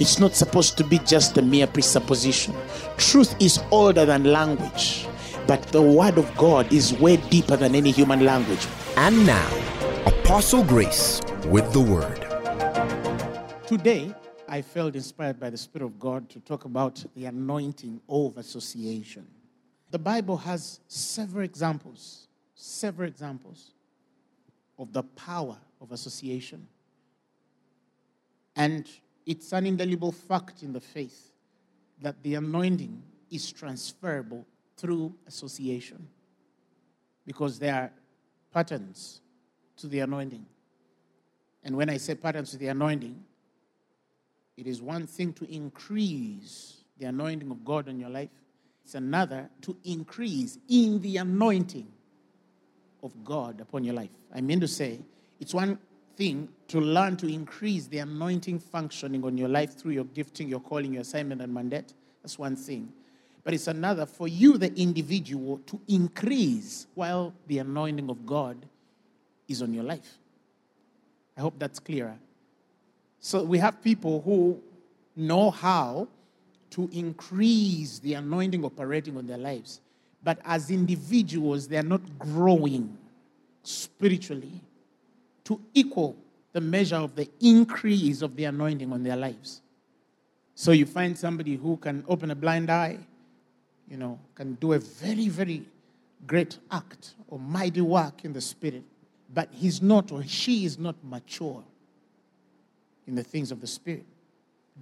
It's not supposed to be just a mere presupposition. Truth is older than language, but the word of God is way deeper than any human language. And now, Apostle Grace with the word. Today, I felt inspired by the Spirit of God to talk about the anointing of association. The Bible has several examples, several examples of the power of association. And it's an indelible fact in the faith that the anointing is transferable through association because there are patterns to the anointing. And when I say patterns to the anointing, it is one thing to increase the anointing of God on your life, it's another to increase in the anointing of God upon your life. I mean to say, it's one thing to learn to increase the anointing functioning on your life through your gifting, your calling, your assignment, and mandate. That's one thing. But it's another for you, the individual, to increase while the anointing of God is on your life. I hope that's clearer. So we have people who know how to increase the anointing operating on their lives. But as individuals, they are not growing spiritually to equal the measure of the increase of the anointing on their lives. So you find somebody who can open a blind eye, you know, can do a very, very great act or mighty work in the spirit, but he's not or she is not mature in the things of the spirit.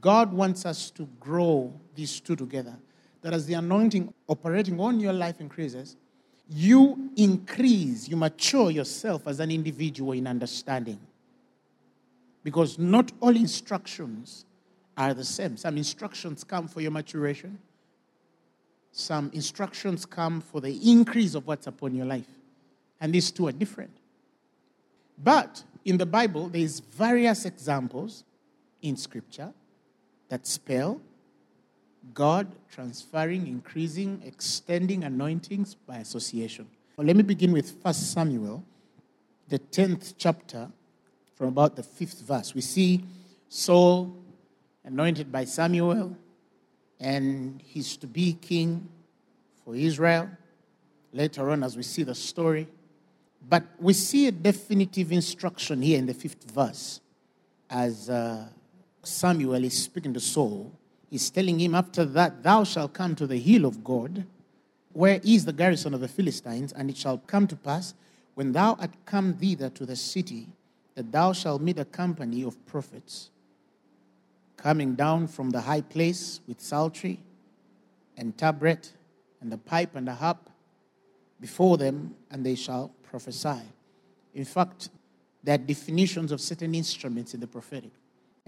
God wants us to grow these two together. That as the anointing operating on your life increases, you increase, you mature yourself as an individual in understanding. Because not all instructions are the same. Some instructions come for your maturation, some instructions come for the increase of what's upon your life. And these two are different. But in the Bible, there's various examples in Scripture that spell God transferring, increasing, extending anointings by association. Well, let me begin with 1 Samuel, the 10th chapter, from about the 5th verse. We see Saul anointed by Samuel, and he's to be king for Israel. Later on, as we see the story. But we see a definitive instruction here in the fifth verse as uh, Samuel is speaking to Saul He's telling him, After that, thou shalt come to the hill of God, where is the garrison of the Philistines, and it shall come to pass, when thou art come thither to the city, that thou shalt meet a company of prophets coming down from the high place with psaltery and tabret and the pipe and the harp before them, and they shall prophesy. In fact, there are definitions of certain instruments in the prophetic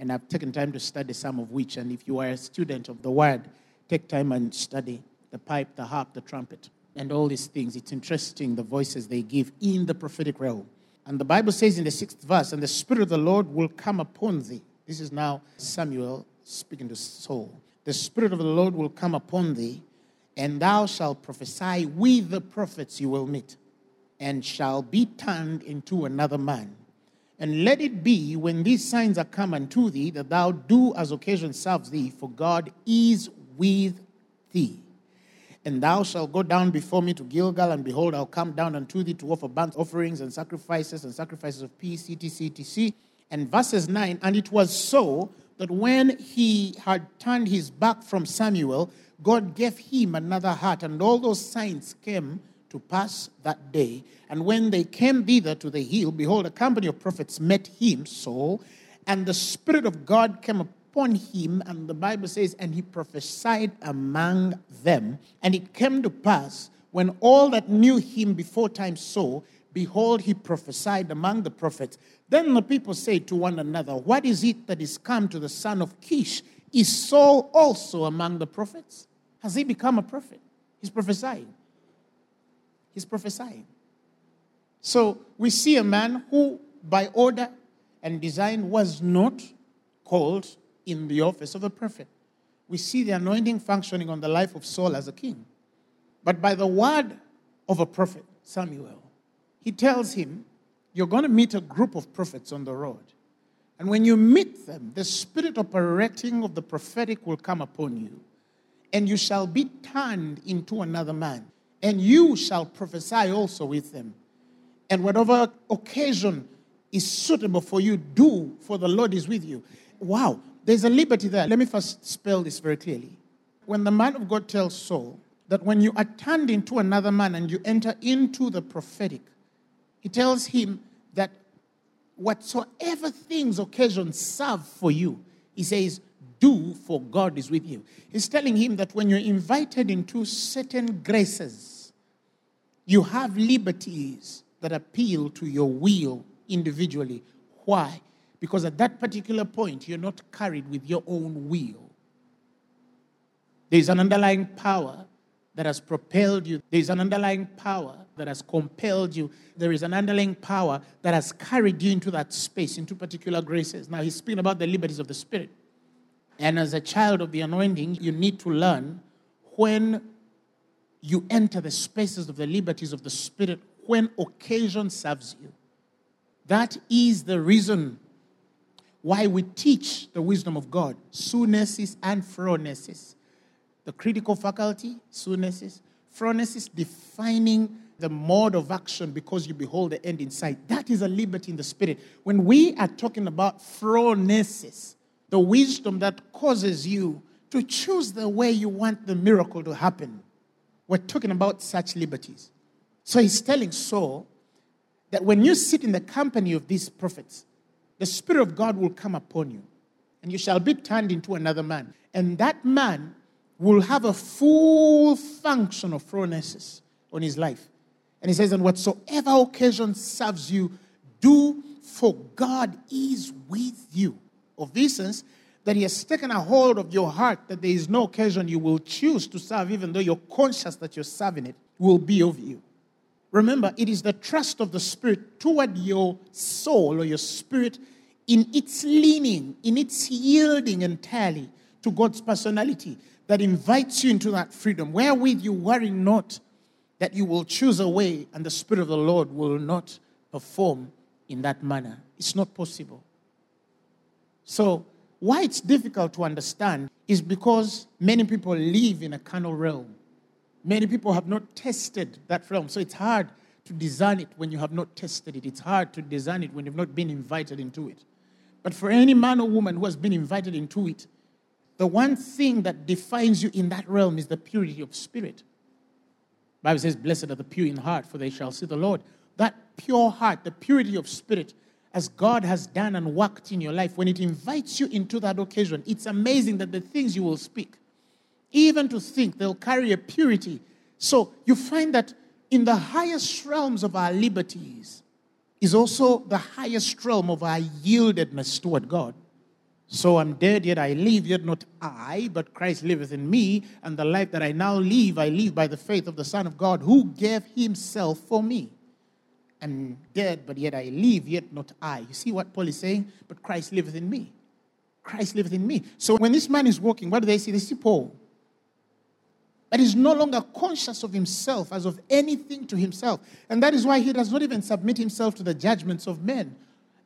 and I've taken time to study some of which. And if you are a student of the word, take time and study the pipe, the harp, the trumpet, and all these things. It's interesting the voices they give in the prophetic realm. And the Bible says in the sixth verse, and the Spirit of the Lord will come upon thee. This is now Samuel speaking to Saul. The Spirit of the Lord will come upon thee, and thou shalt prophesy with the prophets you will meet, and shall be turned into another man and let it be when these signs are come unto thee that thou do as occasion serves thee, for God is with thee. And thou shalt go down before me to Gilgal, and behold, I'll come down unto thee to offer burnt offerings and sacrifices and sacrifices of peace, etc., etc. And verses 9, and it was so that when he had turned his back from Samuel, God gave him another heart, and all those signs came to pass that day. And when they came thither to the hill, behold, a company of prophets met him, Saul, and the Spirit of God came upon him, and the Bible says, and he prophesied among them. And it came to pass, when all that knew him before time saw, behold, he prophesied among the prophets. Then the people said to one another, What is it that is come to the son of Kish? Is Saul also among the prophets? Has he become a prophet? He's prophesying. He's prophesying. So we see a man who, by order and design, was not called in the office of a prophet. We see the anointing functioning on the life of Saul as a king. But by the word of a prophet, Samuel, he tells him, You're going to meet a group of prophets on the road. And when you meet them, the spirit operating of the prophetic will come upon you, and you shall be turned into another man, and you shall prophesy also with them. And whatever occasion is suitable for you, do, for the Lord is with you. Wow, there's a liberty there. Let me first spell this very clearly. When the man of God tells Saul that when you are turned into another man and you enter into the prophetic, he tells him that whatsoever things, occasion serve for you, he says, do for God is with you. He's telling him that when you're invited into certain graces, you have liberties that appeal to your will individually. Why? Because at that particular point, you're not carried with your own will. There's an underlying power that has propelled you, there's an underlying power that has compelled you, there is an underlying power that has carried you into that space, into particular graces. Now, he's speaking about the liberties of the Spirit. And as a child of the anointing, you need to learn when you enter the spaces of the liberties of the Spirit, when occasion serves you. That is the reason why we teach the wisdom of God, sunesis and phronesis. The critical faculty, sunesis, phronesis defining the mode of action because you behold the end in sight. That is a liberty in the spirit. When we are talking about phronesis, the wisdom that causes you to choose the way you want the miracle to happen, we're talking about such liberties. So he's telling Saul that when you sit in the company of these prophets, the Spirit of God will come upon you, and you shall be turned into another man. And that man will have a full function of phronesis on his life. And he says, And whatsoever occasion serves you, do for God is with you. Of that he has taken a hold of your heart, that there is no occasion you will choose to serve, even though you're conscious that you're serving it, will be of you. Remember, it is the trust of the Spirit toward your soul or your spirit in its leaning, in its yielding entirely to God's personality that invites you into that freedom, wherewith you worry not that you will choose a way and the Spirit of the Lord will not perform in that manner. It's not possible. So, why it's difficult to understand is because many people live in a carnal realm. Many people have not tested that realm. So it's hard to design it when you have not tested it. It's hard to design it when you've not been invited into it. But for any man or woman who has been invited into it, the one thing that defines you in that realm is the purity of spirit. Bible says, Blessed are the pure in heart, for they shall see the Lord. That pure heart, the purity of spirit, as God has done and worked in your life, when it invites you into that occasion, it's amazing that the things you will speak, even to think they'll carry a purity. So you find that in the highest realms of our liberties is also the highest realm of our yieldedness toward God. So I'm dead, yet I live, yet not I, but Christ liveth in me, and the life that I now live, I live by the faith of the Son of God who gave himself for me. I'm dead, but yet I live, yet not I. You see what Paul is saying? But Christ liveth in me. Christ liveth in me. So when this man is walking, what do they see? They see Paul. But he's no longer conscious of himself as of anything to himself. And that is why he does not even submit himself to the judgments of men.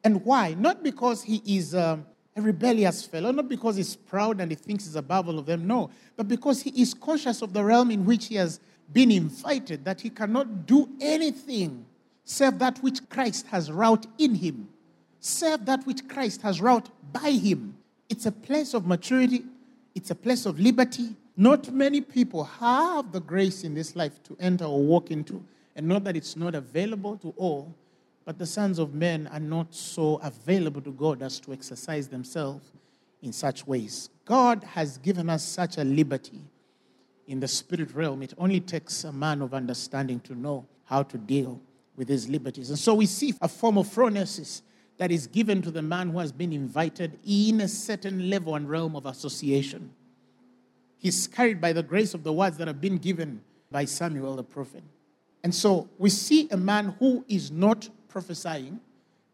And why? Not because he is um, a rebellious fellow, not because he's proud and he thinks he's above all of them, no, but because he is conscious of the realm in which he has been invited, that he cannot do anything save that which Christ has wrought in him, save that which Christ has wrought by him. It's a place of maturity, it's a place of liberty, not many people have the grace in this life to enter or walk into, and not that it's not available to all, but the sons of men are not so available to God as to exercise themselves in such ways. God has given us such a liberty in the spirit realm. It only takes a man of understanding to know how to deal with his liberties. And so we see a form of phronesis that is given to the man who has been invited in a certain level and realm of association. He's carried by the grace of the words that have been given by Samuel the prophet. And so we see a man who is not prophesying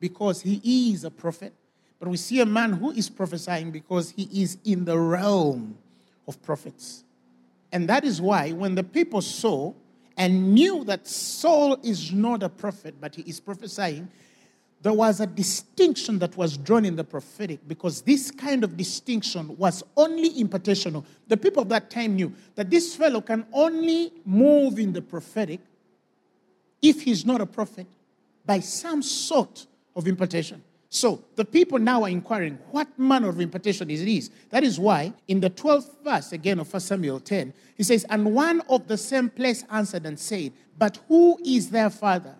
because he is a prophet, but we see a man who is prophesying because he is in the realm of prophets. And that is why when the people saw and knew that Saul is not a prophet, but he is prophesying, there was a distinction that was drawn in the prophetic because this kind of distinction was only impartational. The people of that time knew that this fellow can only move in the prophetic if he's not a prophet by some sort of impartation. So the people now are inquiring what manner of impartation is this. That is why in the 12th verse again of 1 Samuel 10, he says, And one of the same place answered and said, But who is their father?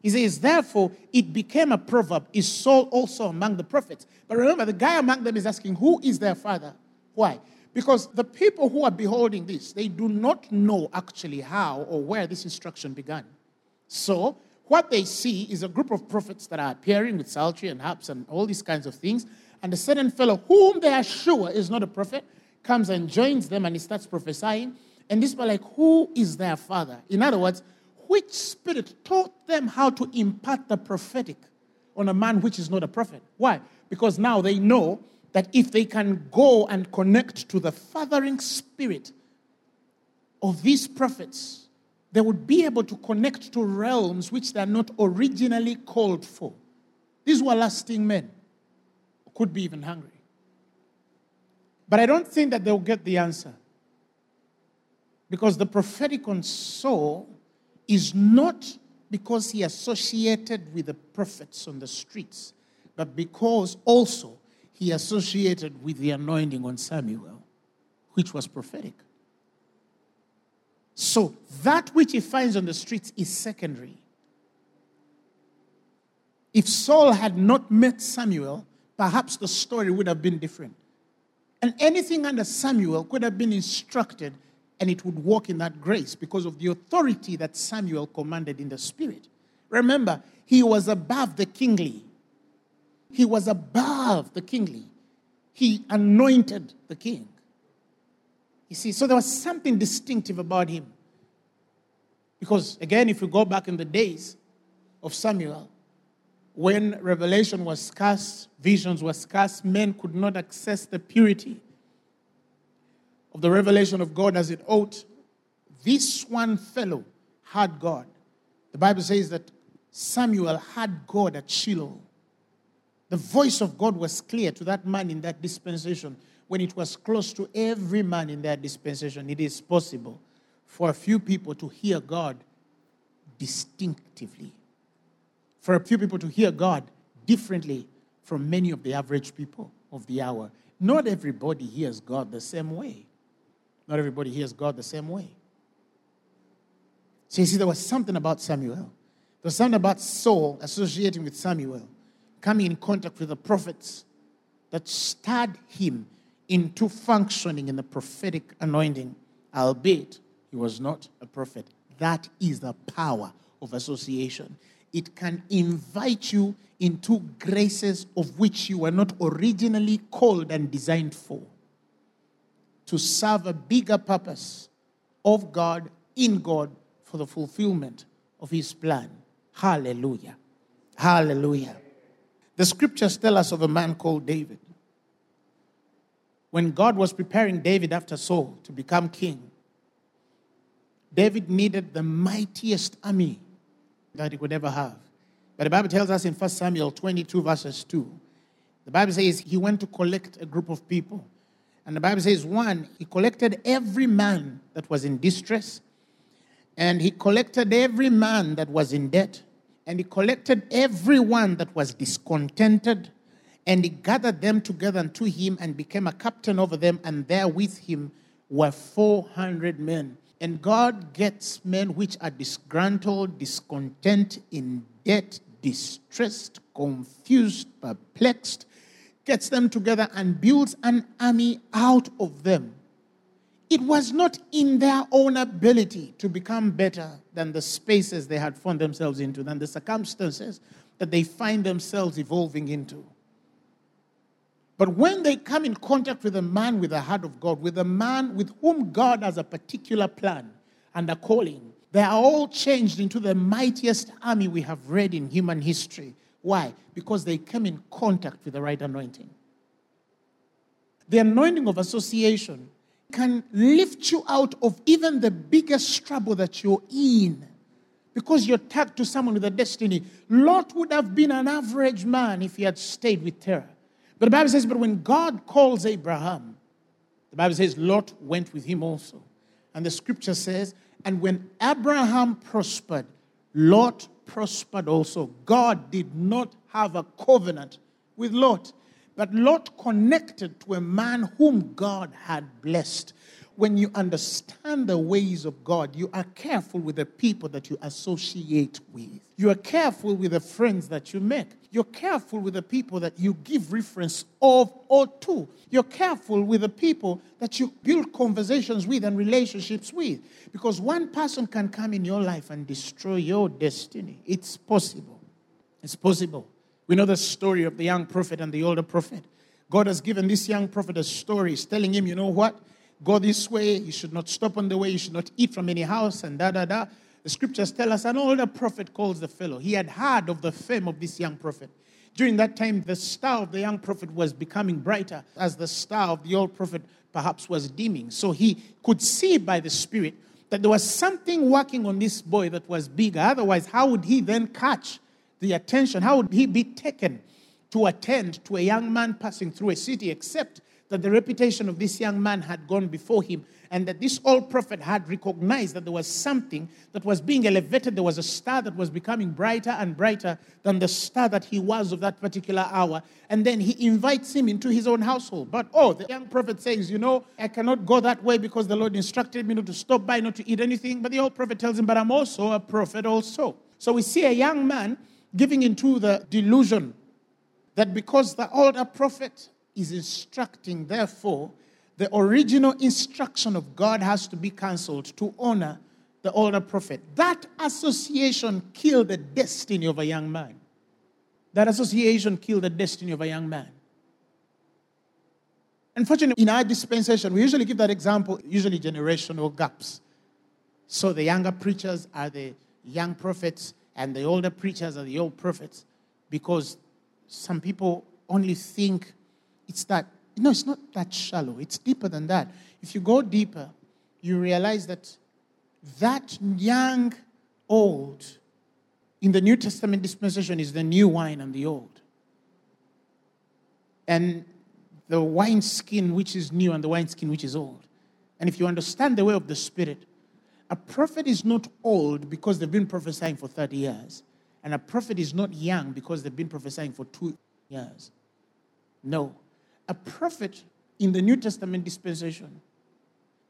He says, therefore, it became a proverb, is Saul also among the prophets? But remember, the guy among them is asking, who is their father? Why? Because the people who are beholding this, they do not know actually how or where this instruction began. So, what they see is a group of prophets that are appearing with psaltery and harps and all these kinds of things. And a certain fellow, whom they are sure is not a prophet, comes and joins them and he starts prophesying. And this is like, who is their father? In other words, which spirit taught them how to impart the prophetic on a man which is not a prophet? Why? Because now they know that if they can go and connect to the fathering spirit of these prophets, they would be able to connect to realms which they are not originally called for. These were lasting men, could be even hungry. But I don't think that they'll get the answer. Because the prophetic on Saul is not because he associated with the prophets on the streets, but because also he associated with the anointing on Samuel, which was prophetic. So that which he finds on the streets is secondary. If Saul had not met Samuel, perhaps the story would have been different. And anything under Samuel could have been instructed and it would walk in that grace because of the authority that Samuel commanded in the spirit. Remember, he was above the kingly. He was above the kingly. He anointed the king. You see, so there was something distinctive about him. Because, again, if you go back in the days of Samuel, when revelation was scarce, visions were scarce, men could not access the purity of the revelation of God as it ought, this one fellow had God. The Bible says that Samuel had God at Shiloh. The voice of God was clear to that man in that dispensation when it was close to every man in that dispensation. It is possible for a few people to hear God distinctively, for a few people to hear God differently from many of the average people of the hour. Not everybody hears God the same way. Not everybody hears God the same way. So you see, there was something about Samuel. There was something about Saul associating with Samuel, coming in contact with the prophets that stirred him into functioning in the prophetic anointing, albeit he was not a prophet. That is the power of association. It can invite you into graces of which you were not originally called and designed for to serve a bigger purpose of God, in God, for the fulfillment of His plan. Hallelujah. Hallelujah. The scriptures tell us of a man called David. When God was preparing David after Saul to become king, David needed the mightiest army that he could ever have. But the Bible tells us in 1 Samuel 22, verses 2, the Bible says he went to collect a group of people and the Bible says, one, he collected every man that was in distress, and he collected every man that was in debt, and he collected everyone that was discontented, and he gathered them together unto him and became a captain over them, and there with him were 400 men. And God gets men which are disgruntled, discontent, in debt, distressed, confused, perplexed, gets them together and builds an army out of them. It was not in their own ability to become better than the spaces they had found themselves into, than the circumstances that they find themselves evolving into. But when they come in contact with a man with the heart of God, with a man with whom God has a particular plan and a calling, they are all changed into the mightiest army we have read in human history. Why? Because they came in contact with the right anointing. The anointing of association can lift you out of even the biggest trouble that you're in because you're tagged to someone with a destiny. Lot would have been an average man if he had stayed with Terah. But the Bible says, but when God calls Abraham, the Bible says Lot went with him also. And the scripture says, and when Abraham prospered, Lot prospered also. God did not have a covenant with Lot, but Lot connected to a man whom God had blessed when you understand the ways of God, you are careful with the people that you associate with. You are careful with the friends that you make. You're careful with the people that you give reference of or to. You're careful with the people that you build conversations with and relationships with. Because one person can come in your life and destroy your destiny. It's possible. It's possible. We know the story of the young prophet and the older prophet. God has given this young prophet a story. Telling him, you know what? Go this way, you should not stop on the way, you should not eat from any house, and da da da. The scriptures tell us an older prophet calls the fellow. He had heard of the fame of this young prophet. During that time, the star of the young prophet was becoming brighter as the star of the old prophet perhaps was dimming. So he could see by the Spirit that there was something working on this boy that was bigger. Otherwise, how would he then catch the attention? How would he be taken to attend to a young man passing through a city except that the reputation of this young man had gone before him and that this old prophet had recognized that there was something that was being elevated. There was a star that was becoming brighter and brighter than the star that he was of that particular hour. And then he invites him into his own household. But oh, the young prophet says, You know, I cannot go that way because the Lord instructed me not to stop by, not to eat anything. But the old prophet tells him, But I'm also a prophet, also. So we see a young man giving into the delusion that because the older prophet is instructing, therefore, the original instruction of God has to be cancelled to honor the older prophet. That association killed the destiny of a young man. That association killed the destiny of a young man. Unfortunately, in our dispensation, we usually give that example, usually generational gaps. So the younger preachers are the young prophets, and the older preachers are the old prophets, because some people only think it's that, no, it's not that shallow. It's deeper than that. If you go deeper, you realize that that young, old, in the New Testament dispensation is the new wine and the old. And the wineskin which is new and the wineskin which is old. And if you understand the way of the Spirit, a prophet is not old because they've been prophesying for 30 years. And a prophet is not young because they've been prophesying for two years. No a prophet in the New Testament dispensation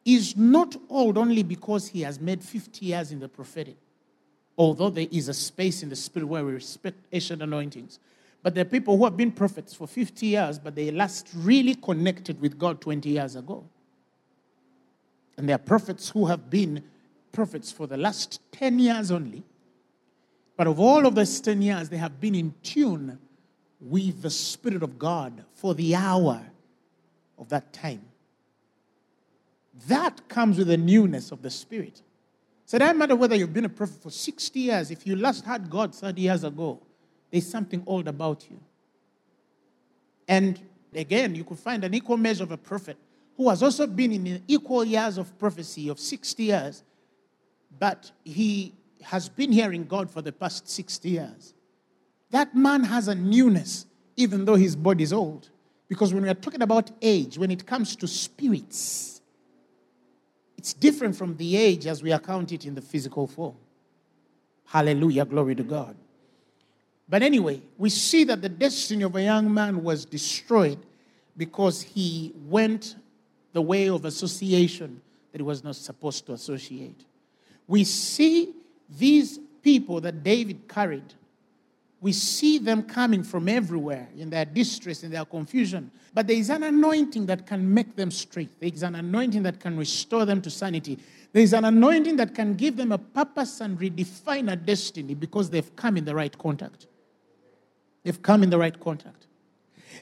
is not old only because he has made 50 years in the prophetic, although there is a space in the spirit where we respect ancient anointings. But there are people who have been prophets for 50 years, but they last really connected with God 20 years ago. And there are prophets who have been prophets for the last 10 years only. But of all of those 10 years, they have been in tune with the Spirit of God for the hour of that time. That comes with the newness of the Spirit. So it doesn't matter whether you've been a prophet for 60 years, if you last had God 30 years ago, there's something old about you. And again, you could find an equal measure of a prophet who has also been in equal years of prophecy of 60 years, but he has been hearing God for the past 60 years. That man has a newness, even though his body is old. Because when we are talking about age, when it comes to spirits, it's different from the age as we account it in the physical form. Hallelujah, glory to God. But anyway, we see that the destiny of a young man was destroyed because he went the way of association that he was not supposed to associate. We see these people that David carried we see them coming from everywhere in their distress, in their confusion. But there is an anointing that can make them straight. There is an anointing that can restore them to sanity. There is an anointing that can give them a purpose and redefine a destiny because they've come in the right contact. They've come in the right contact.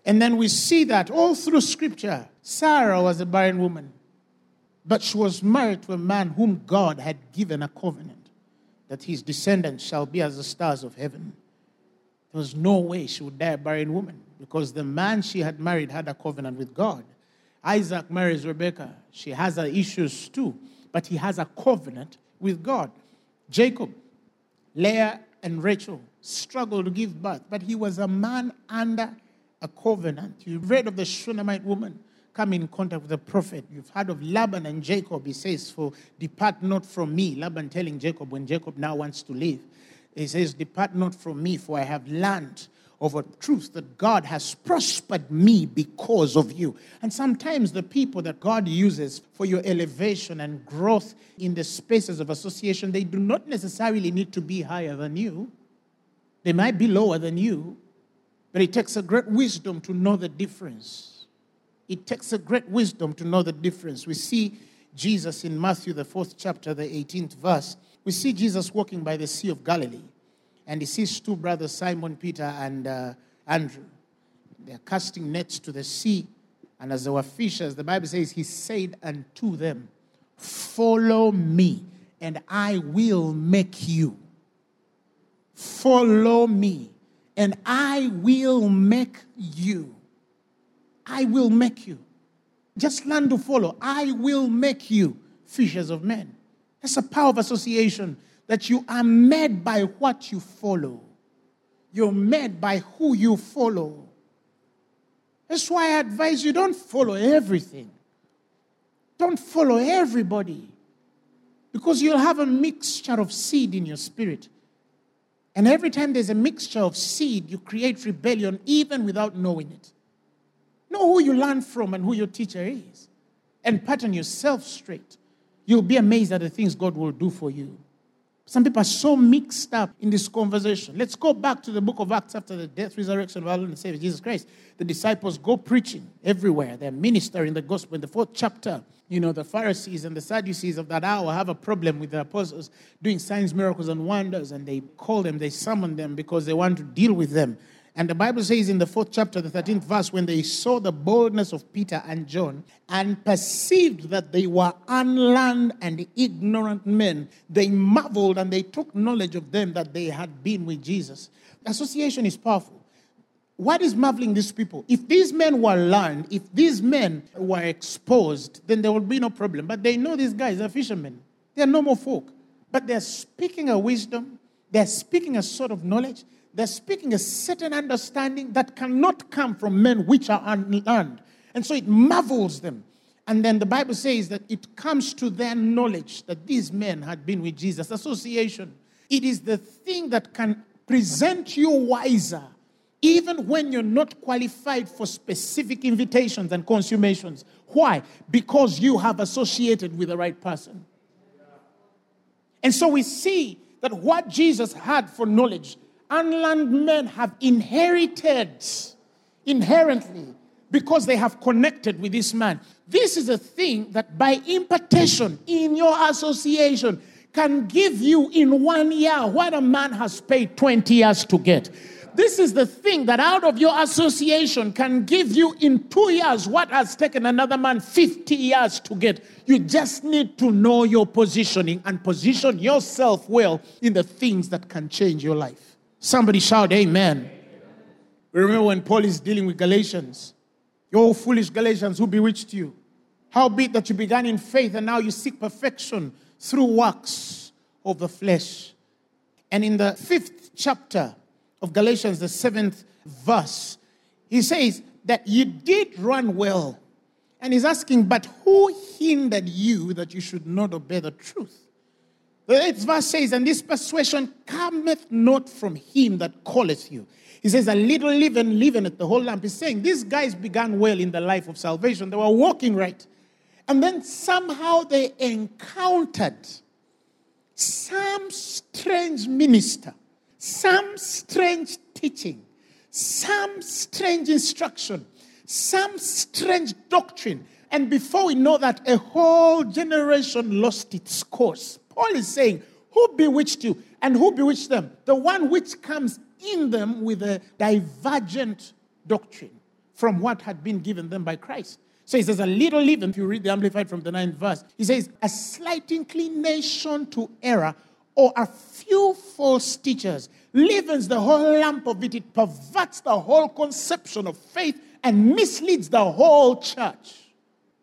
And then we see that all through scripture, Sarah was a barren woman, but she was married to a man whom God had given a covenant that his descendants shall be as the stars of heaven. There was no way she would die a barren woman because the man she had married had a covenant with God. Isaac marries Rebekah. She has her issues too, but he has a covenant with God. Jacob, Leah, and Rachel struggled to give birth, but he was a man under a covenant. You've read of the Shunammite woman coming in contact with the prophet. You've heard of Laban and Jacob. He says, For depart not from me. Laban telling Jacob when Jacob now wants to leave. He says, Depart not from me, for I have learned of a truth that God has prospered me because of you. And sometimes the people that God uses for your elevation and growth in the spaces of association, they do not necessarily need to be higher than you. They might be lower than you, but it takes a great wisdom to know the difference. It takes a great wisdom to know the difference. We see Jesus in Matthew, the fourth chapter, the 18th verse. We see Jesus walking by the Sea of Galilee, and he sees two brothers, Simon Peter and uh, Andrew. They're casting nets to the sea, and as they were fishers, the Bible says, He said unto them, Follow me, and I will make you. Follow me, and I will make you. I will make you. Just learn to follow. I will make you fishers of men. That's a power of association that you are made by what you follow. You're made by who you follow. That's why I advise you don't follow everything. Don't follow everybody. Because you'll have a mixture of seed in your spirit. And every time there's a mixture of seed, you create rebellion even without knowing it. Know who you learn from and who your teacher is, and pattern yourself straight. You'll be amazed at the things God will do for you. Some people are so mixed up in this conversation. Let's go back to the book of Acts after the death, resurrection of our Lord and Savior Jesus Christ. The disciples go preaching everywhere. They're ministering the gospel. In the fourth chapter, you know, the Pharisees and the Sadducees of that hour have a problem with the apostles doing signs, miracles, and wonders, and they call them, they summon them because they want to deal with them. And the Bible says in the fourth chapter, the 13th verse, when they saw the boldness of Peter and John and perceived that they were unlearned and ignorant men, they marveled and they took knowledge of them that they had been with Jesus. Association is powerful. What is marveling these people? If these men were learned, if these men were exposed, then there would be no problem. But they know these guys are fishermen, they're normal folk. But they're speaking a wisdom, they're speaking a sort of knowledge they're speaking a certain understanding that cannot come from men which are unlearned. And so it marvels them. And then the Bible says that it comes to their knowledge that these men had been with Jesus. Association. It is the thing that can present you wiser, even when you're not qualified for specific invitations and consummations. Why? Because you have associated with the right person. And so we see that what Jesus had for knowledge unlearned men have inherited inherently because they have connected with this man. This is a thing that by impartation in your association can give you in one year what a man has paid 20 years to get. This is the thing that out of your association can give you in two years what has taken another man 50 years to get. You just need to know your positioning and position yourself well in the things that can change your life. Somebody shout, Amen. Remember when Paul is dealing with Galatians? You foolish Galatians, who bewitched you? How be that you began in faith and now you seek perfection through works of the flesh? And in the fifth chapter of Galatians, the seventh verse, he says that you did run well. And he's asking, but who hindered you that you should not obey the truth? The eighth verse says, And this persuasion cometh not from him that calleth you. He says, A little leaven leaveneth the whole lump. He's saying these guys began well in the life of salvation. They were walking right. And then somehow they encountered some strange minister, some strange teaching, some strange instruction, some strange doctrine. And before we know that, a whole generation lost its course. Paul is saying, Who bewitched you? And who bewitched them? The one which comes in them with a divergent doctrine. from what had been given them by Christ. So he says, a little leaven, if you read the Amplified from the ninth verse, he says, a slight inclination to error or a few false teachers leavens the whole lump of it. It perverts the whole conception of faith and misleads the whole church.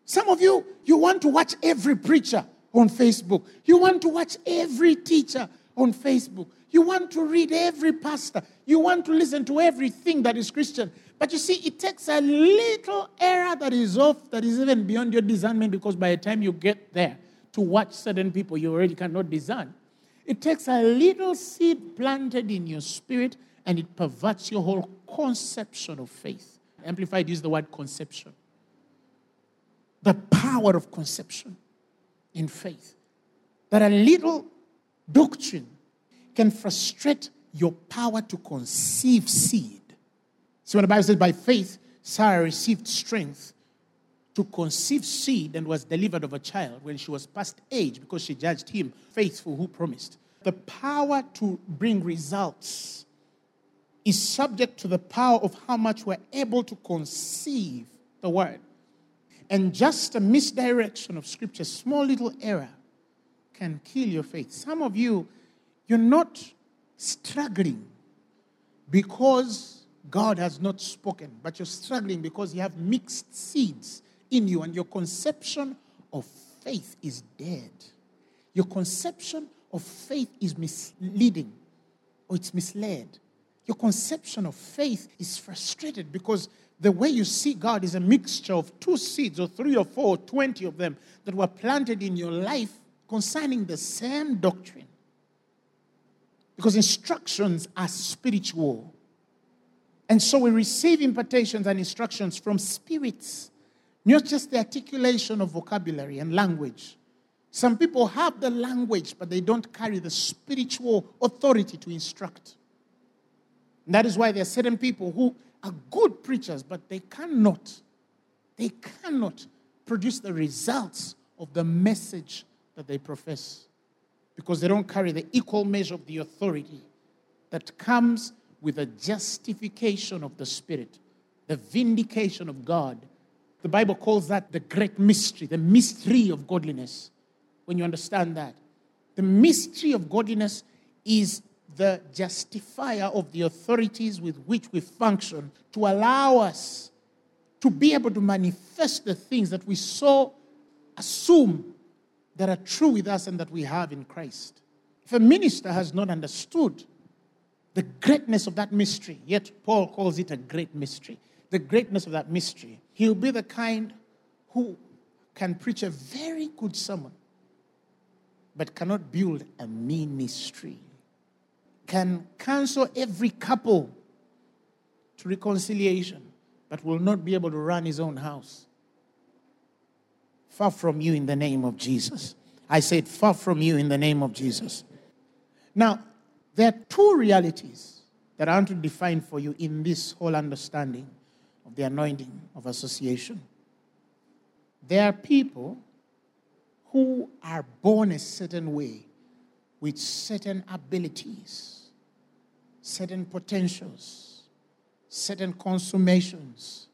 Some of you, you want to watch every preacher on Facebook. You want to watch every teacher on Facebook. You want to read every pastor. You want to listen to everything that is Christian. But you see, it takes a little error that is off, that is even beyond your discernment, because by the time you get there to watch certain people, you already cannot discern. It takes a little seed planted in your spirit and it perverts your whole conception of faith. Amplified use the word conception. The power of conception in faith. That a little doctrine can frustrate your power to conceive seed. See, when the Bible says, by faith, Sarah received strength to conceive seed and was delivered of a child when she was past age because she judged him faithful who promised. The power to bring results is subject to the power of how much we're able to conceive the word. And just a misdirection of scripture, small little error, can kill your faith. Some of you, you're not struggling because God has not spoken, but you're struggling because you have mixed seeds in you and your conception of faith is dead. Your conception of faith is misleading or it's misled. Your conception of faith is frustrated because the way you see God is a mixture of two seeds, or three or four, or 20 of them that were planted in your life concerning the same doctrine. Because instructions are spiritual. And so we receive impartations and instructions from spirits, not just the articulation of vocabulary and language. Some people have the language, but they don't carry the spiritual authority to instruct. And that is why there are certain people who are good preachers, but they cannot, they cannot produce the results of the message that they profess because they don't carry the equal measure of the authority that comes with a justification of the Spirit, the vindication of God. The Bible calls that the great mystery, the mystery of godliness. When you understand that, the mystery of godliness is the justifier of the authorities with which we function to allow us to be able to manifest the things that we so assume that are true with us and that we have in Christ. If a minister has not understood the greatness of that mystery, yet Paul calls it a great mystery, the greatness of that mystery, he'll be the kind who can preach a very good sermon, but cannot build a ministry, can counsel every couple to reconciliation, but will not be able to run his own house. Far from you in the name of Jesus. I said, far from you in the name of Jesus. Now, there are two realities that I want to define for you in this whole understanding of the anointing of association. There are people who are born a certain way with certain abilities, certain potentials, certain consummations,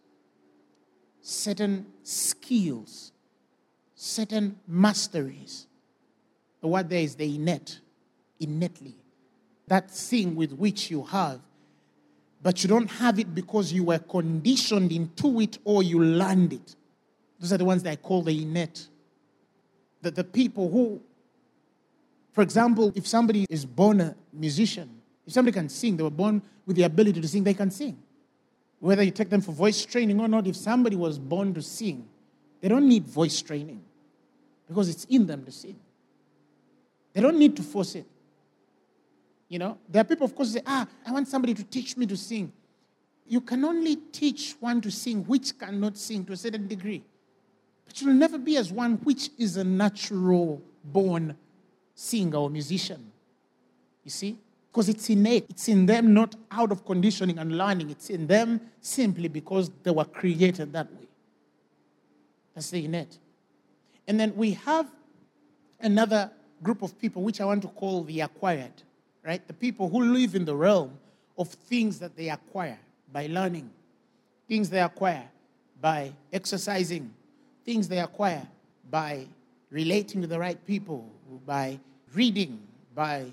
certain skills, certain masteries. The word there is the innate, innately that thing with which you have, but you don't have it because you were conditioned into it or you learned it. Those are the ones that I call the innate. The, the people who, for example, if somebody is born a musician, if somebody can sing, they were born with the ability to sing, they can sing. Whether you take them for voice training or not, if somebody was born to sing, they don't need voice training because it's in them to sing. They don't need to force it. You know, there are people, of course, say, ah, I want somebody to teach me to sing. You can only teach one to sing which cannot sing to a certain degree. But you'll never be as one which is a natural born singer or musician. You see? Because it's innate. It's in them, not out of conditioning and learning. It's in them simply because they were created that way. That's the innate. And then we have another group of people which I want to call the acquired right? The people who live in the realm of things that they acquire by learning. things they acquire by exercising, things they acquire by relating to the right people, by reading, by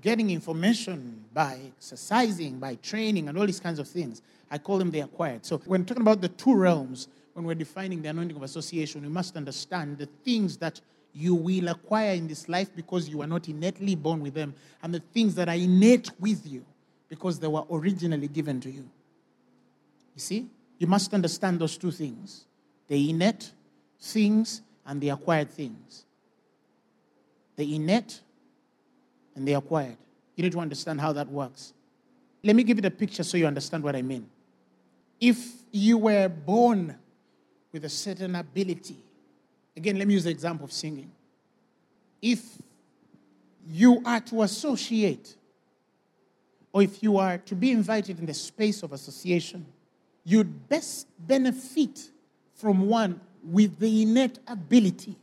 getting information, by exercising, by training, and all these kinds of things. I call them the acquired. So when talking about the two realms, when we're defining the anointing of association, we must understand the things that you will acquire in this life because you are not innately born with them, and the things that are innate with you because they were originally given to you. You see? You must understand those two things the innate things and the acquired things. The innate and the acquired. You need to understand how that works. Let me give you the picture so you understand what I mean. If you were born with a certain ability, again, let me use the example of singing. If you are to associate, or if you are to be invited in the space of association, you'd best benefit from one with the innate ability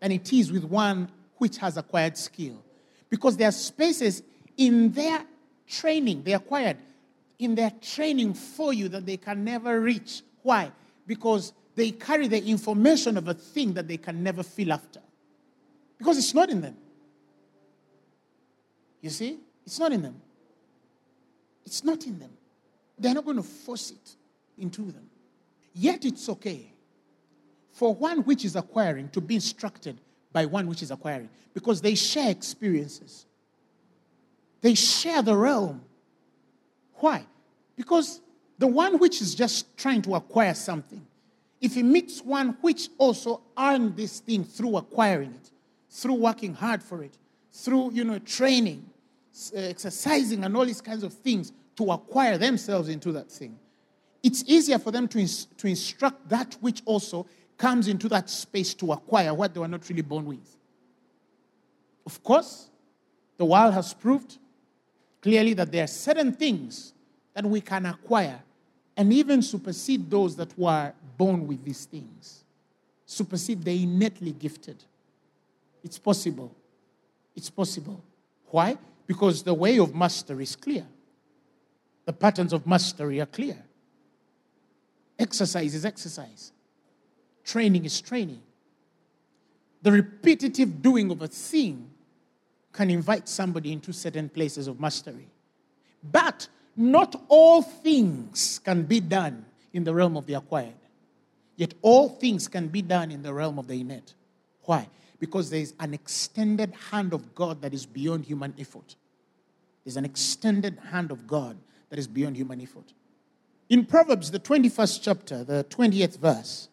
than it is with one which has acquired skill. Because there are spaces in their training, they acquired, in their training for you that they can never reach. Why? Because they carry the information of a thing that they can never feel after. Because it's not in them. You see? It's not in them. It's not in them. They're not going to force it into them. Yet it's okay for one which is acquiring to be instructed by one which is acquiring because they share experiences. They share the realm. Why? Because the one which is just trying to acquire something, if he meets one which also earned this thing through acquiring it, through working hard for it, through you know training, uh, exercising, and all these kinds of things, to acquire themselves into that thing. It's easier for them to, ins- to instruct that which also comes into that space to acquire what they were not really born with. Of course, the world has proved clearly that there are certain things that we can acquire and even supersede those that were born with these things, supersede the innately gifted. It's possible. It's possible. Why? Because the way of mastery is clear. The patterns of mastery are clear. Exercise is exercise, training is training. The repetitive doing of a thing can invite somebody into certain places of mastery. But not all things can be done in the realm of the acquired. Yet all things can be done in the realm of the innate. Why? Because there is an extended hand of God that is beyond human effort. There's an extended hand of God that is beyond human effort. In Proverbs, the 21st chapter, the 20th verse,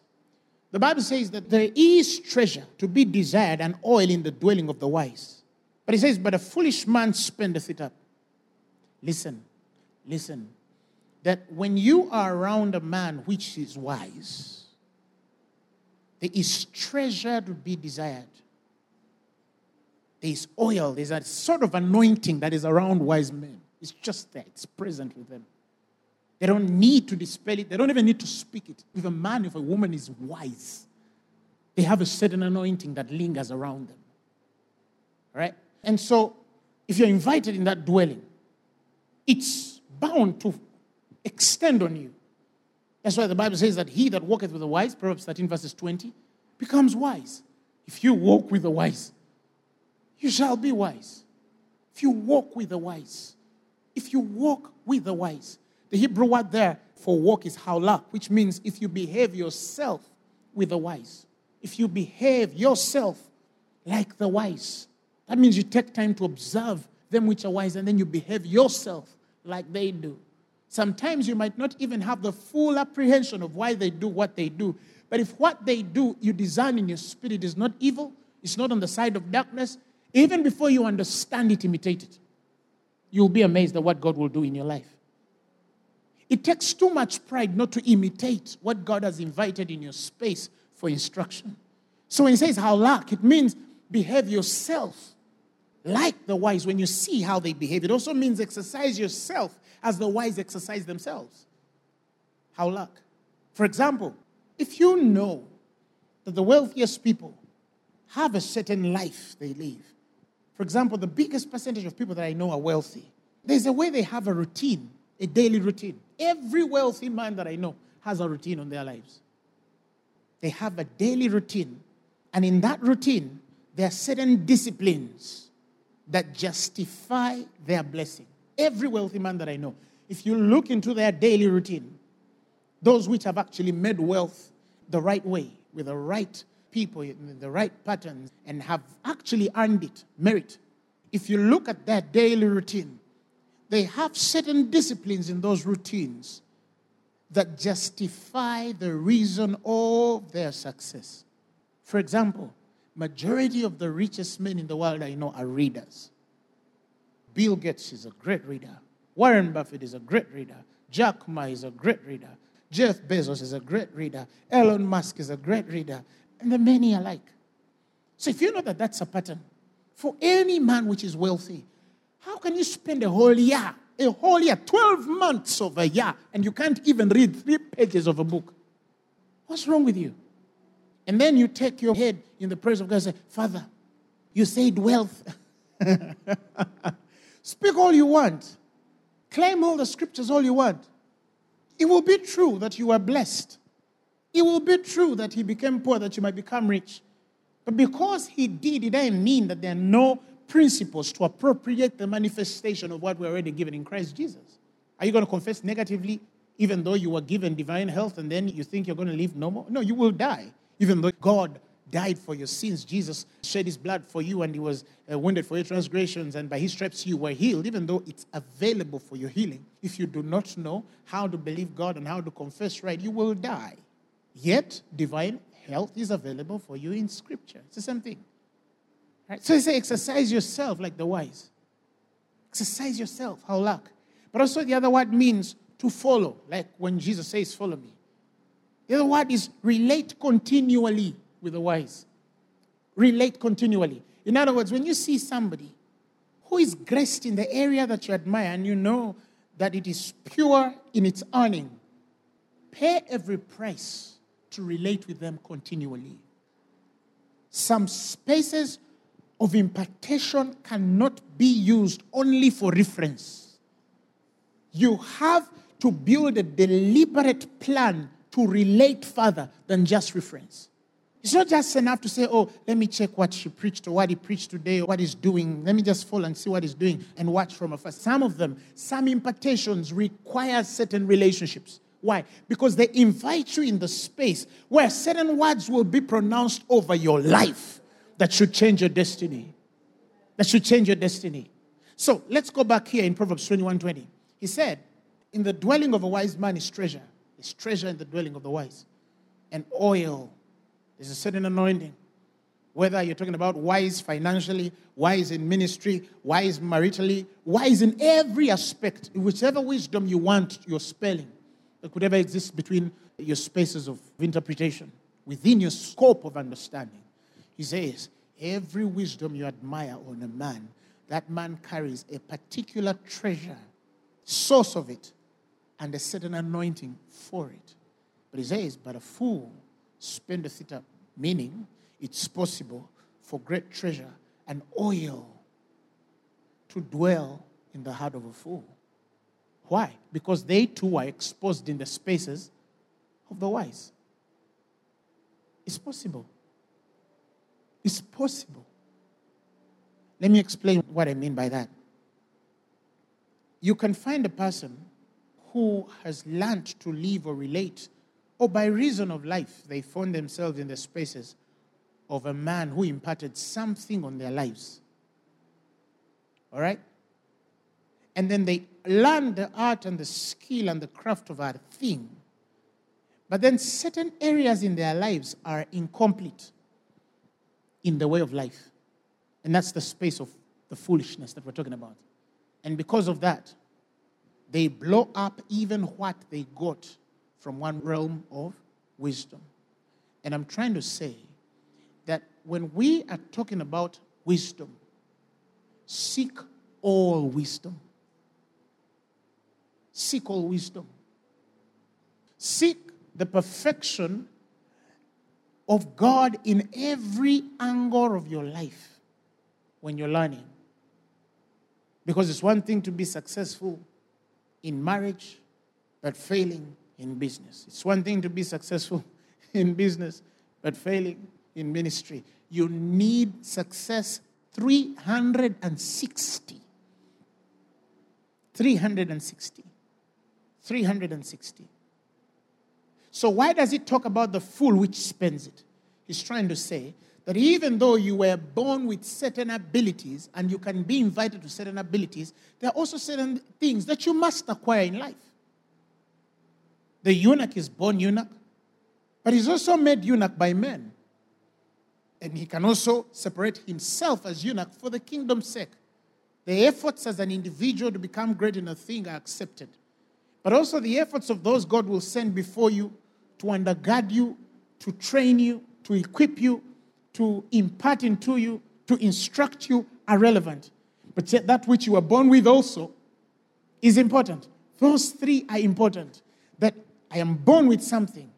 the Bible says that there is treasure to be desired and oil in the dwelling of the wise. But it says, But a foolish man spendeth it up. Listen, listen. That when you are around a man which is wise, there is treasure to be desired. There is oil, there's a sort of anointing that is around wise men. It's just there, it's present with them. They don't need to dispel it, they don't even need to speak it. If a man, if a woman is wise, they have a certain anointing that lingers around them. Right? And so, if you're invited in that dwelling, it's bound to extend on you. That's why the Bible says that he that walketh with the wise, Proverbs 13, verses 20, becomes wise. If you walk with the wise, you shall be wise. If you walk with the wise, if you walk with the wise. The Hebrew word there for walk is hawlak, which means if you behave yourself with the wise. If you behave yourself like the wise. That means you take time to observe them which are wise and then you behave yourself like they do. Sometimes you might not even have the full apprehension of why they do what they do. But if what they do you design in your spirit is not evil, it's not on the side of darkness, even before you understand it, imitate it you'll be amazed at what God will do in your life. It takes too much pride not to imitate what God has invited in your space for instruction. So when he says hawlak, it means behave yourself like the wise when you see how they behave. It also means exercise yourself as the wise exercise themselves. Hawlak. For example, if you know that the wealthiest people have a certain life they live, for example, the biggest percentage of people that I know are wealthy. There's a way they have a routine a daily routine. Every wealthy man that I know has a routine on their lives. They have a daily routine. And in that routine, there are certain disciplines that justify their blessing. Every wealthy man that I know, if you look into their daily routine, those which have actually made wealth the right way, with the right people, in the right patterns, and have actually earned it, merit. If you look at their daily routine, they have certain disciplines in those routines that justify the reason of their success. For example, majority of the richest men in the world I know are readers. Bill Gates is a great reader. Warren Buffett is a great reader. Jack Ma is a great reader. Jeff Bezos is a great reader. Elon Musk is a great reader. And the many alike. So if you know that that's a pattern, for any man which is wealthy, how can you spend a whole year, a whole year, 12 months of a year, and you can't even read three pages of a book? What's wrong with you? And then you take your head in the presence of God and say, Father, you said wealth. Speak all you want. Claim all the scriptures all you want. It will be true that you are blessed. It will be true that he became poor that you might become rich. But because he did, it doesn't mean that there are no principles to appropriate the manifestation of what we're already given in Christ Jesus. Are you going to confess negatively even though you were given divine health and then you think you're going to live no more? No, you will die. Even though God died for your sins. Jesus shed his blood for you and he was uh, wounded for your transgressions, and by his stripes you were healed, even though it's available for your healing. If you do not know how to believe God and how to confess right, you will die. Yet, divine health is available for you in Scripture. It's the same thing. Right? So he say, exercise yourself like the wise. Exercise yourself, hawlak. But also the other word means to follow, like when Jesus says, follow me. The other word is relate continually with the wise. Relate continually. In other words, when you see somebody who is graced in the area that you admire and you know that it is pure in its earning, pay every price to relate with them continually. Some spaces of impartation cannot be used only for reference. You have to build a deliberate plan to relate further than just reference. It's not just enough to say, oh, let me check what she preached or what he preached today or what he's doing. Let me just fall and see what he's doing and watch from afar. Some of them, some impartations require certain relationships. Why? Because they invite you in the space where certain words will be pronounced over your life that should change your destiny. That should change your destiny. So let's go back here in Proverbs 21 20. He said, In the dwelling of a wise man is treasure. Is treasure in the dwelling of the wise. And oil there's a certain anointing. Whether you're talking about wise financially, wise in ministry, wise maritally, wise in every aspect, whichever wisdom you want, your spelling, that could ever exist between your spaces of interpretation, within your scope of understanding. He says, every wisdom you admire on a man, that man carries a particular treasure, source of it, and a certain anointing for it. But he says, but a fool spendeth it up meaning it's possible for great treasure and oil to dwell in the heart of a fool. Why? Because they too are exposed in the spaces of the wise. It's possible. It's possible. Let me explain what I mean by that. You can find a person who has learned to live or relate or by reason of life, they found themselves in the spaces of a man who imparted something on their lives. All right? And then they learn the art and the skill and the craft of that thing. But then certain areas in their lives are incomplete in the way of life. And that's the space of the foolishness that we're talking about. And because of that, they blow up even what they got from one realm of wisdom. And I'm trying to say that when we are talking about wisdom, seek all wisdom. Seek all wisdom. Seek the perfection of God in every angle of your life when you're learning. Because it's one thing to be successful in marriage, but failing in business. It's one thing to be successful in business, but failing in ministry. You need success 360. 360. 360. So, why does it talk about the fool which spends it? He's trying to say that even though you were born with certain abilities and you can be invited to certain abilities, there are also certain things that you must acquire in life. The eunuch is born eunuch, but he's also made eunuch by men. And he can also separate himself as eunuch for the kingdom's sake. The efforts as an individual to become great in a thing are accepted. But also the efforts of those God will send before you to undergird you, to train you, to equip you, to impart into you, to instruct you are relevant. But yet that which you were born with also is important. Those three are important. That I am born with something.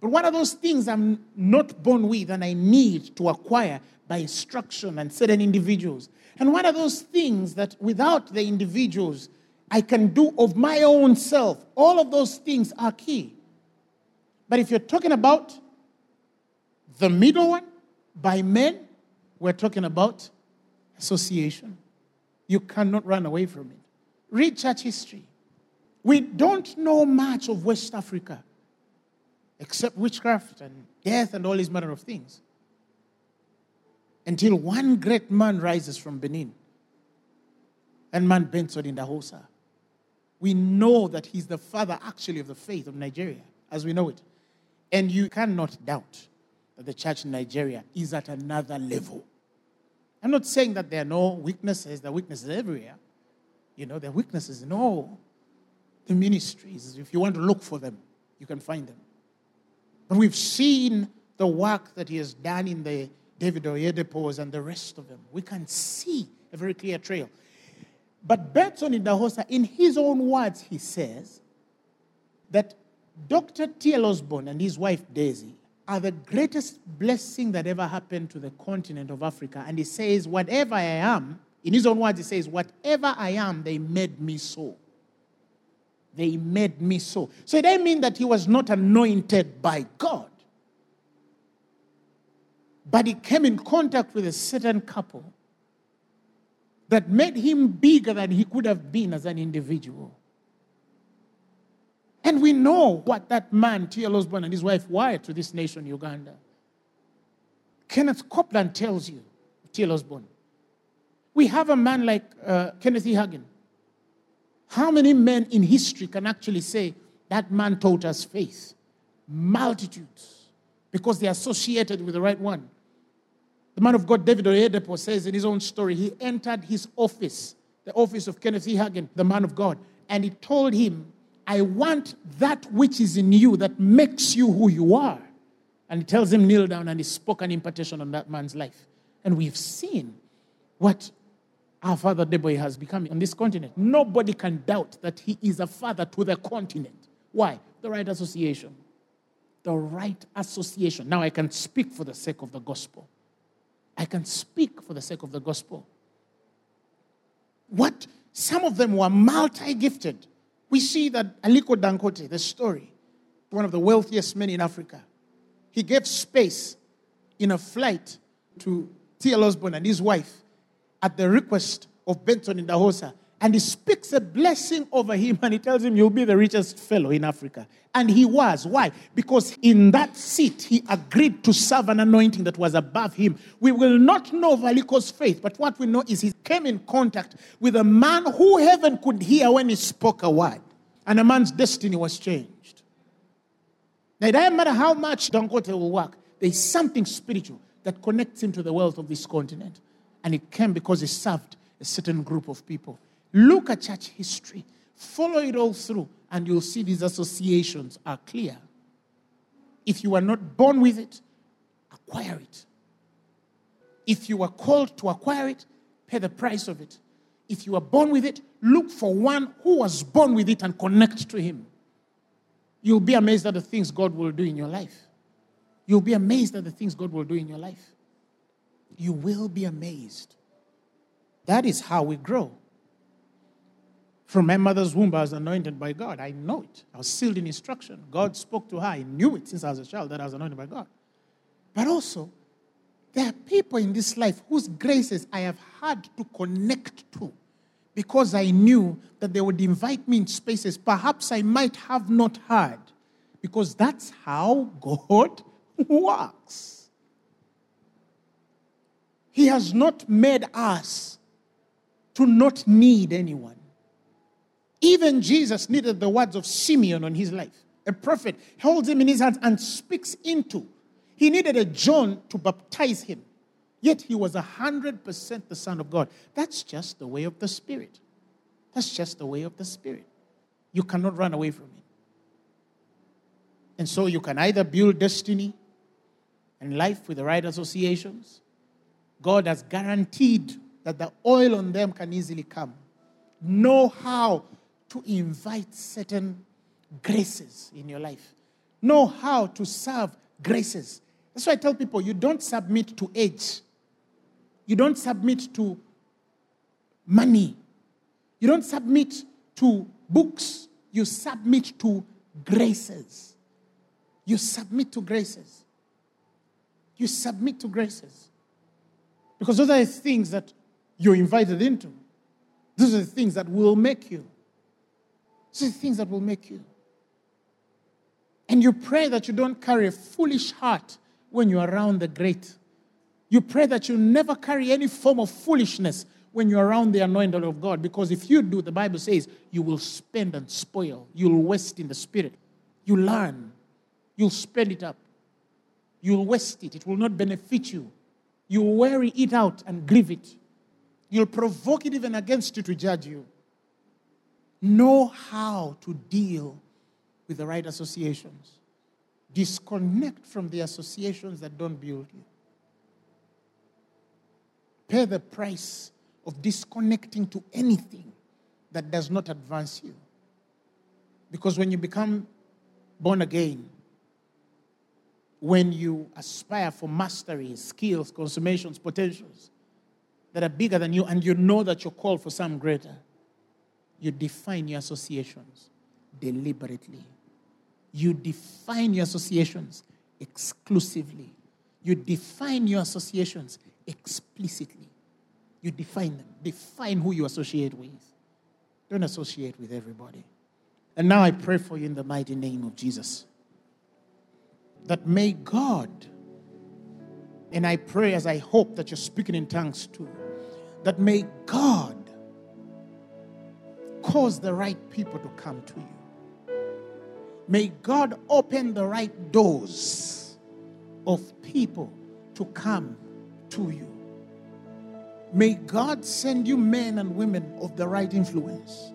But what are those things I'm not born with and I need to acquire by instruction and certain individuals? And what are those things that without the individuals I can do of my own self? All of those things are key. But if you're talking about the middle one, by men, we're talking about association. You cannot run away from it. Read church history. We don't know much of West Africa except witchcraft and death and all these manner of things until one great man rises from Benin, and man Benson Idahosa. We know that he's the father actually of the faith of Nigeria, as we know it. And you cannot doubt that the church in Nigeria is at another level. I'm not saying that there are no weaknesses, there are weaknesses everywhere. You know, there are weaknesses in all the ministries. If you want to look for them, you can find them. But we've seen the work that he has done in the David Oyedepos and the rest of them. We can see a very clear trail. But Benson Idahosa, in his own words, he says that Dr. T.L. Osborn and his wife Daisy are the greatest blessing that ever happened to the continent of Africa. And he says, Whatever I am, in his own words, he says, Whatever I am, they made me so. They made me so. So it didn't mean that he was not anointed by God. But he came in contact with a certain couple that made him bigger than he could have been as an individual. And we know what that man, T.L. Osborn, and his wife wired to this nation, Uganda. Kenneth Copeland tells you, T.L. Osborn. We have a man like uh, Kenneth E. Hagin. How many men in history can actually say that man taught us faith? Multitudes, because they're associated with the right one. The man of God, David Oyedepo, says in his own story, he entered his office, the office of Kenneth E. Hagin, the man of God, and he told him I want that which is in you that makes you who you are. And he tells him, kneel down, and he spoke an impartation on that man's life. And we've seen what our father Deboye has become on this continent. Nobody can doubt that he is a father to the continent. Why? The right association. The right association. Now I can speak for the sake of the gospel. I can speak for the sake of the gospel. What? Some of them were multi gifted we see that Aliko Dangote, the story, one of the wealthiest men in Africa, he gave space in a flight to T.L. Osborn and his wife at the request of Benson Idahosa. And he speaks a blessing over him and he tells him, You'll be the richest fellow in Africa. And he was. Why? Because in that seat, he agreed to serve an anointing that was above him. We will not know of Aliko's faith, but what we know is he came in contact with a man who heaven could hear when he spoke a word. And a man's destiny was changed. Now, it doesn't matter how much Dangote will work, there's something spiritual that connects him to the wealth of this continent. And it came because he served a certain group of people. Look at church history, follow it all through, and you'll see these associations are clear. If you are not born with it, acquire it. If you are called to acquire it, pay the price of it. If you are born with it, look for one who was born with it and connect to him. You'll be amazed at the things God will do in your life. You'll be amazed at the things God will do in your life. You will be amazed. That is how we grow. From my mother's womb, I was anointed by God. I know it. I was sealed in instruction. God spoke to her. I knew it since I was a child that I was anointed by God. But also, there are people in this life whose graces I have had to connect to because I knew that they would invite me in spaces perhaps I might have not heard because that's how God works. He has not made us to not need anyone. Even Jesus needed the words of Simeon on his life. A prophet holds him in his hands and speaks into. He needed a John to baptize him. Yet he was 100% the Son of God. That's just the way of the Spirit. That's just the way of the Spirit. You cannot run away from it. And so you can either build destiny and life with the right associations. God has guaranteed that the oil on them can easily come. Know how to invite certain graces in your life. Know how to serve graces. That's why I tell people you don't submit to age. You don't submit to money. You don't submit to books. You submit to graces. You submit to graces. You submit to graces. Because those are the things that you're invited into. Those are the things that will make you. Those are the things that will make you. And you pray that you don't carry a foolish heart when you're around the great. You pray that you never carry any form of foolishness when you're around the anointed of God. Because if you do, the Bible says you will spend and spoil. You'll waste in the spirit. You learn. You'll spend it up. You'll waste it. It will not benefit you. You'll weary it out and grieve it. You'll provoke it even against you to judge you. Know how to deal with the right associations. Disconnect from the associations that don't build you. Pay the price of disconnecting to anything that does not advance you. Because when you become born again, when you aspire for mastery, skills, consummations, potentials that are bigger than you, and you know that you're called for some greater, you define your associations deliberately. You define your associations exclusively. You define your associations explicitly. You define them. Define who you associate with. Don't associate with everybody. And now I pray for you in the mighty name of Jesus that may God, and I pray as I hope that you're speaking in tongues too, that may God cause the right people to come to you. May God open the right doors of people to come to you. May God send you men and women of the right influence.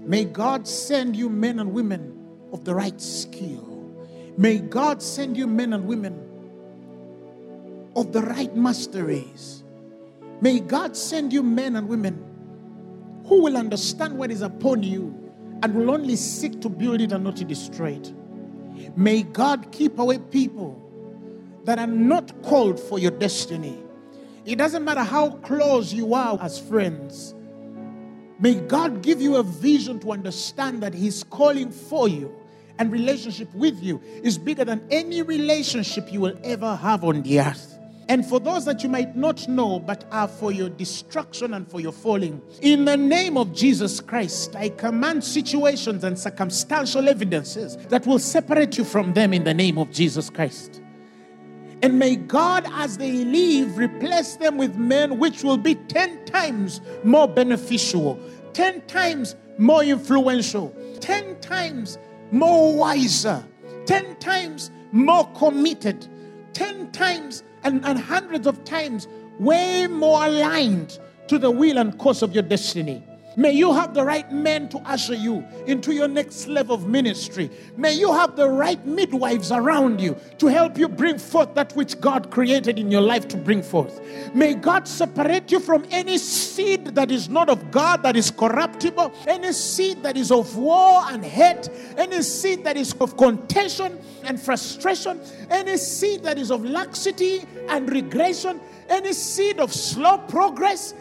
May God send you men and women of the right skill. May God send you men and women of the right masteries. May God send you men and women who will understand what is upon you and will only seek to build it and not to destroy it. May God keep away people that are not called for your destiny. It doesn't matter how close you are as friends. May God give you a vision to understand that He's calling for you and relationship with you is bigger than any relationship you will ever have on the earth. And for those that you might not know, but are for your destruction and for your falling, in the name of Jesus Christ, I command situations and circumstantial evidences that will separate you from them in the name of Jesus Christ. And may God, as they leave, replace them with men which will be 10 times more beneficial, 10 times more influential, 10 times more wiser, 10 times more committed, 10 times and, and hundreds of times way more aligned to the will and course of your destiny. May you have the right men to usher you into your next level of ministry. May you have the right midwives around you to help you bring forth that which God created in your life to bring forth. May God separate you from any seed that is not of God, that is corruptible, any seed that is of war and hate, any seed that is of contention and frustration, any seed that is of laxity and regression, any seed of slow progress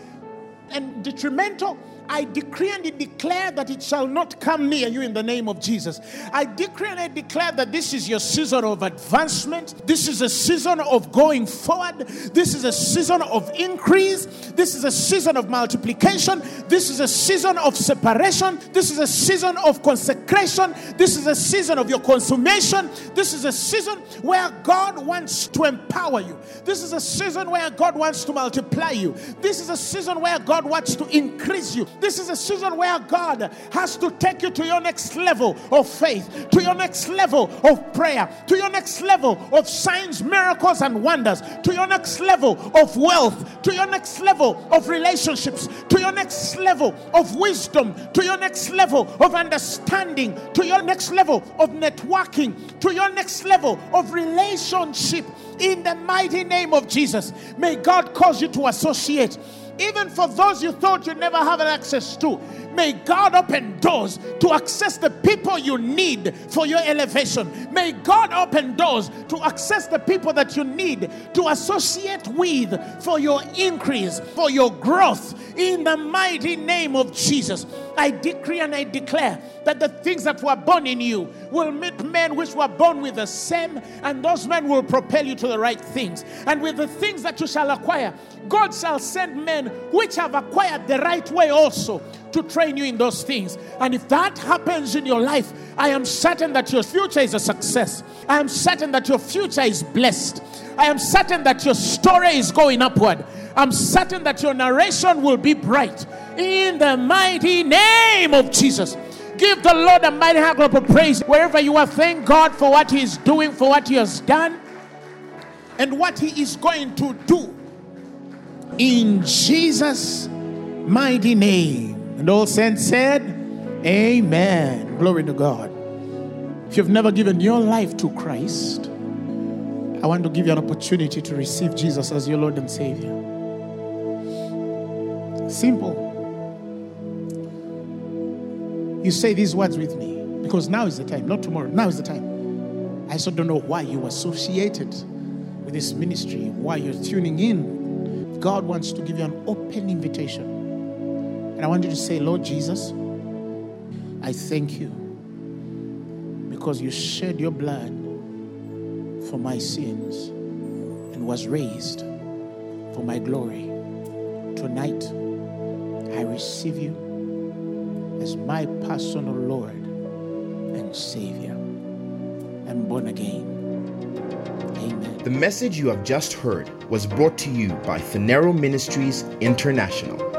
and detrimental I decree and I declare that it shall not come near you in the name of Jesus. I decree and I declare that this is your season of advancement. This is a season of going forward. This is a season of increase. This is a season of multiplication. This is a season of separation. This is a season of consecration. This is a season of your consummation. This is a season where God wants to empower you. This is a season where God wants to multiply you. This is a season where God wants to increase you. This is a season where God has to take you to your next level of faith, to your next level of prayer, to your next level of signs, miracles, and wonders, to your next level of wealth, to your next level of relationships, to your next level of wisdom, to your next level of understanding, to your next level of networking, to your next level of relationship. In the mighty name of Jesus, may God cause you to associate even for those you thought you'd never have access to. May God open doors to access the people you need for your elevation. May God open doors to access the people that you need to associate with for your increase, for your growth. In the mighty name of Jesus, I decree and I declare that the things that were born in you will meet men which were born with the same, and those men will propel you to the right things. And with the things that you shall acquire, God shall send men which have acquired the right way also to train you in those things. And if that happens in your life, I am certain that your future is a success. I am certain that your future is blessed. I am certain that your story is going upward. I'm certain that your narration will be bright. In the mighty name of Jesus. Give the Lord a mighty hand of praise wherever you are. Thank God for what He is doing, for what He has done, and what He is going to do. In Jesus' mighty name. And all saints said, Amen. Glory to God. If you've never given your life to Christ, I want to give you an opportunity to receive Jesus as your Lord and Savior. Simple. You say these words with me because now is the time, not tomorrow. Now is the time. I also don't know why you associated with this ministry, why you're tuning in. God wants to give you an open invitation. And I want you to say, Lord Jesus, I thank you because you shed your blood for my sins and was raised for my glory. Tonight, I receive you as my personal Lord and Savior. I'm born again. Amen. The message you have just heard was brought to you by Phaneroo Ministries International.